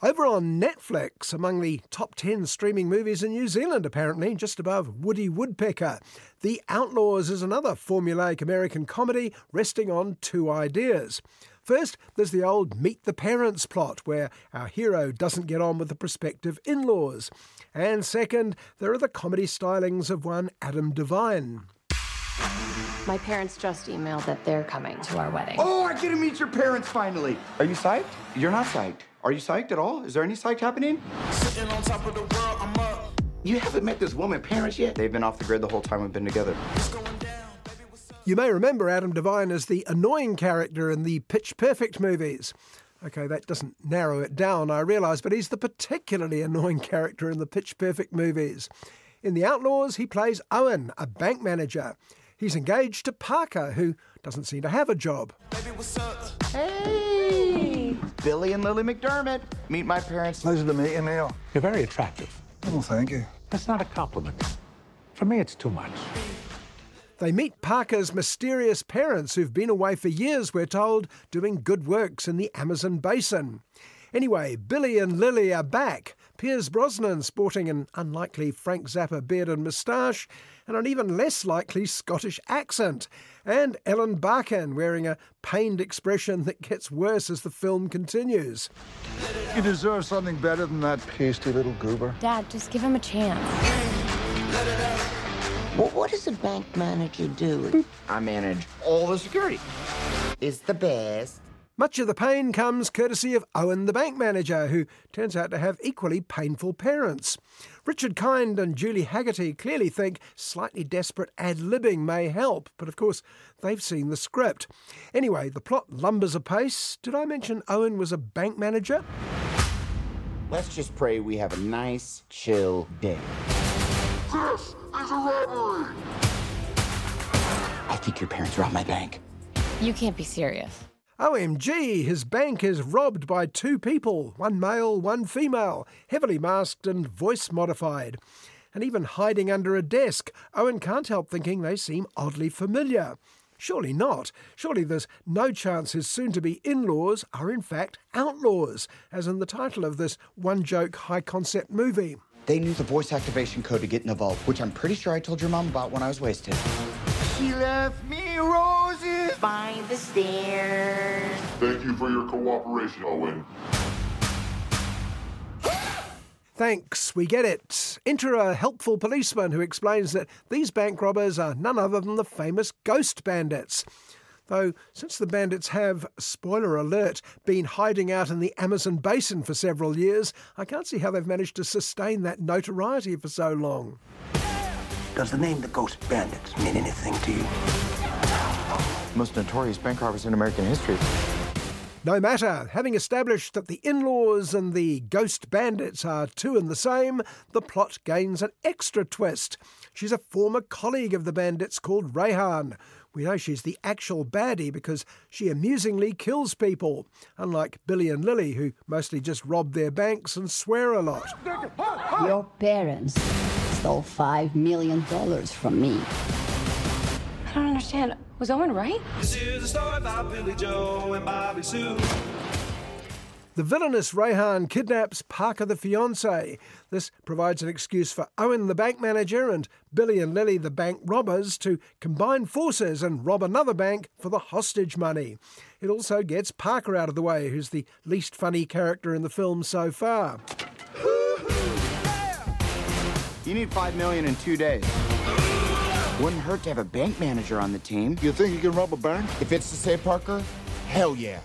Over on Netflix, among the top 10 streaming movies in New Zealand, apparently, just above Woody Woodpecker. The Outlaws is another formulaic American comedy resting on two ideas. First, there's the old Meet the Parents plot, where our hero doesn't get on with the prospective in laws. And second, there are the comedy stylings of one Adam Devine. My parents just emailed that they're coming to our wedding. Oh, I get to meet your parents finally. Are you psyched? You're not psyched. Are you psyched at all? Is there any psych happening? Sitting on top of the world, I'm up. You haven't met this woman parents yet? They've been off the grid the whole time we've been together. You may remember Adam Devine as the annoying character in the Pitch Perfect movies. Okay, that doesn't narrow it down, I realise, but he's the particularly annoying character in the Pitch Perfect movies. In The Outlaws, he plays Owen, a bank manager. He's engaged to Parker, who doesn't seem to have a job. Hey! Billy and Lily McDermott. Meet my parents. Pleasure to meet you, Neil. You're very attractive. Well, thank you. That's not a compliment. For me, it's too much. They meet Parker's mysterious parents who've been away for years, we're told, doing good works in the Amazon basin. Anyway, Billy and Lily are back. Pierce Brosnan sporting an unlikely Frank Zappa beard and moustache, and an even less likely Scottish accent. And Ellen Barkin wearing a pained expression that gets worse as the film continues. You deserve something better than that pasty little goober. Dad, just give him a chance. Well, what does a bank manager do? I manage all the security. It's the best. Much of the pain comes courtesy of Owen the bank manager, who turns out to have equally painful parents. Richard Kind and Julie Hagerty clearly think slightly desperate ad libbing may help, but of course they've seen the script. Anyway, the plot lumbers apace. Did I mention Owen was a bank manager? Let's just pray we have a nice, chill day. This is a robbery! I think your parents robbed my bank. You can't be serious. OMG, his bank is robbed by two people, one male, one female, heavily masked and voice modified. And even hiding under a desk, Owen can't help thinking they seem oddly familiar. Surely not. Surely there's no chance his soon to be in laws are in fact outlaws, as in the title of this one joke high concept movie. They knew the voice activation code to get in the vault, which I'm pretty sure I told your mom about when I was wasted. She left me roses By the stairs. Thank you for your cooperation, oh, Owen. Thanks, we get it. Enter a helpful policeman who explains that these bank robbers are none other than the famous ghost bandits. Though, since the bandits have, spoiler alert, been hiding out in the Amazon basin for several years, I can't see how they've managed to sustain that notoriety for so long. Does the name the Ghost Bandits mean anything to you? Most notorious bank robbers in American history. No matter, having established that the in laws and the ghost bandits are two and the same, the plot gains an extra twist. She's a former colleague of the bandits called Rehan. We know she's the actual baddie because she amusingly kills people, unlike Billy and Lily, who mostly just rob their banks and swear a lot. Your parents stole five million dollars from me. I don't understand. Was Owen right? This is a story about Billy Joe and Bobby Sue. The villainous Rehan kidnaps Parker the fiance. This provides an excuse for Owen the bank manager and Billy and Lily the bank robbers to combine forces and rob another bank for the hostage money. It also gets Parker out of the way, who's the least funny character in the film so far. You need five million in two days. Wouldn't hurt to have a bank manager on the team. You think you can rob a bank? If it's to say Parker, hell yeah.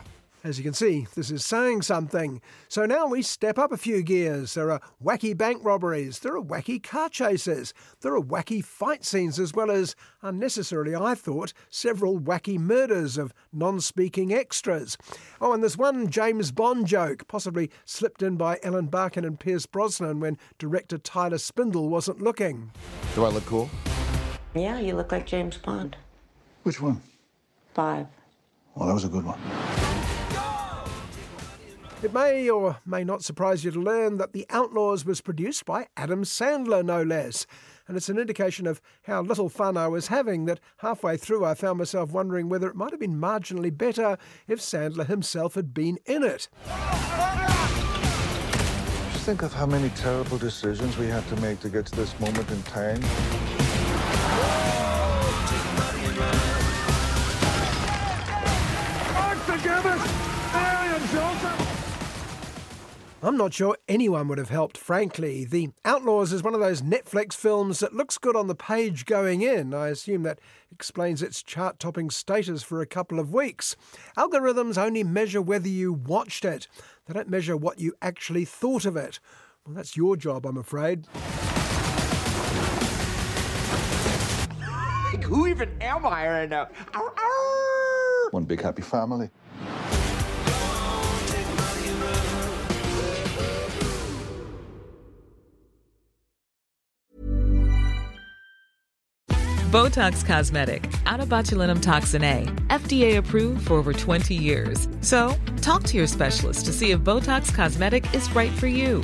As you can see, this is saying something. So now we step up a few gears. There are wacky bank robberies, there are wacky car chases, there are wacky fight scenes, as well as, unnecessarily I thought, several wacky murders of non speaking extras. Oh, and there's one James Bond joke, possibly slipped in by Ellen Barkin and Pierce Brosnan when director Tyler Spindel wasn't looking. Do I look cool? Yeah, you look like James Bond. Which one? Five. Well, that was a good one. It may or may not surprise you to learn that The Outlaws was produced by Adam Sandler, no less. And it's an indication of how little fun I was having that halfway through I found myself wondering whether it might have been marginally better if Sandler himself had been in it. Just think of how many terrible decisions we had to make to get to this moment in time. I'm not sure anyone would have helped, frankly. The Outlaws is one of those Netflix films that looks good on the page going in. I assume that explains its chart topping status for a couple of weeks. Algorithms only measure whether you watched it, they don't measure what you actually thought of it. Well, that's your job, I'm afraid. Who even am I right now? One big happy family. Botox Cosmetic, out of botulinum toxin A, FDA approved for over 20 years. So, talk to your specialist to see if Botox Cosmetic is right for you.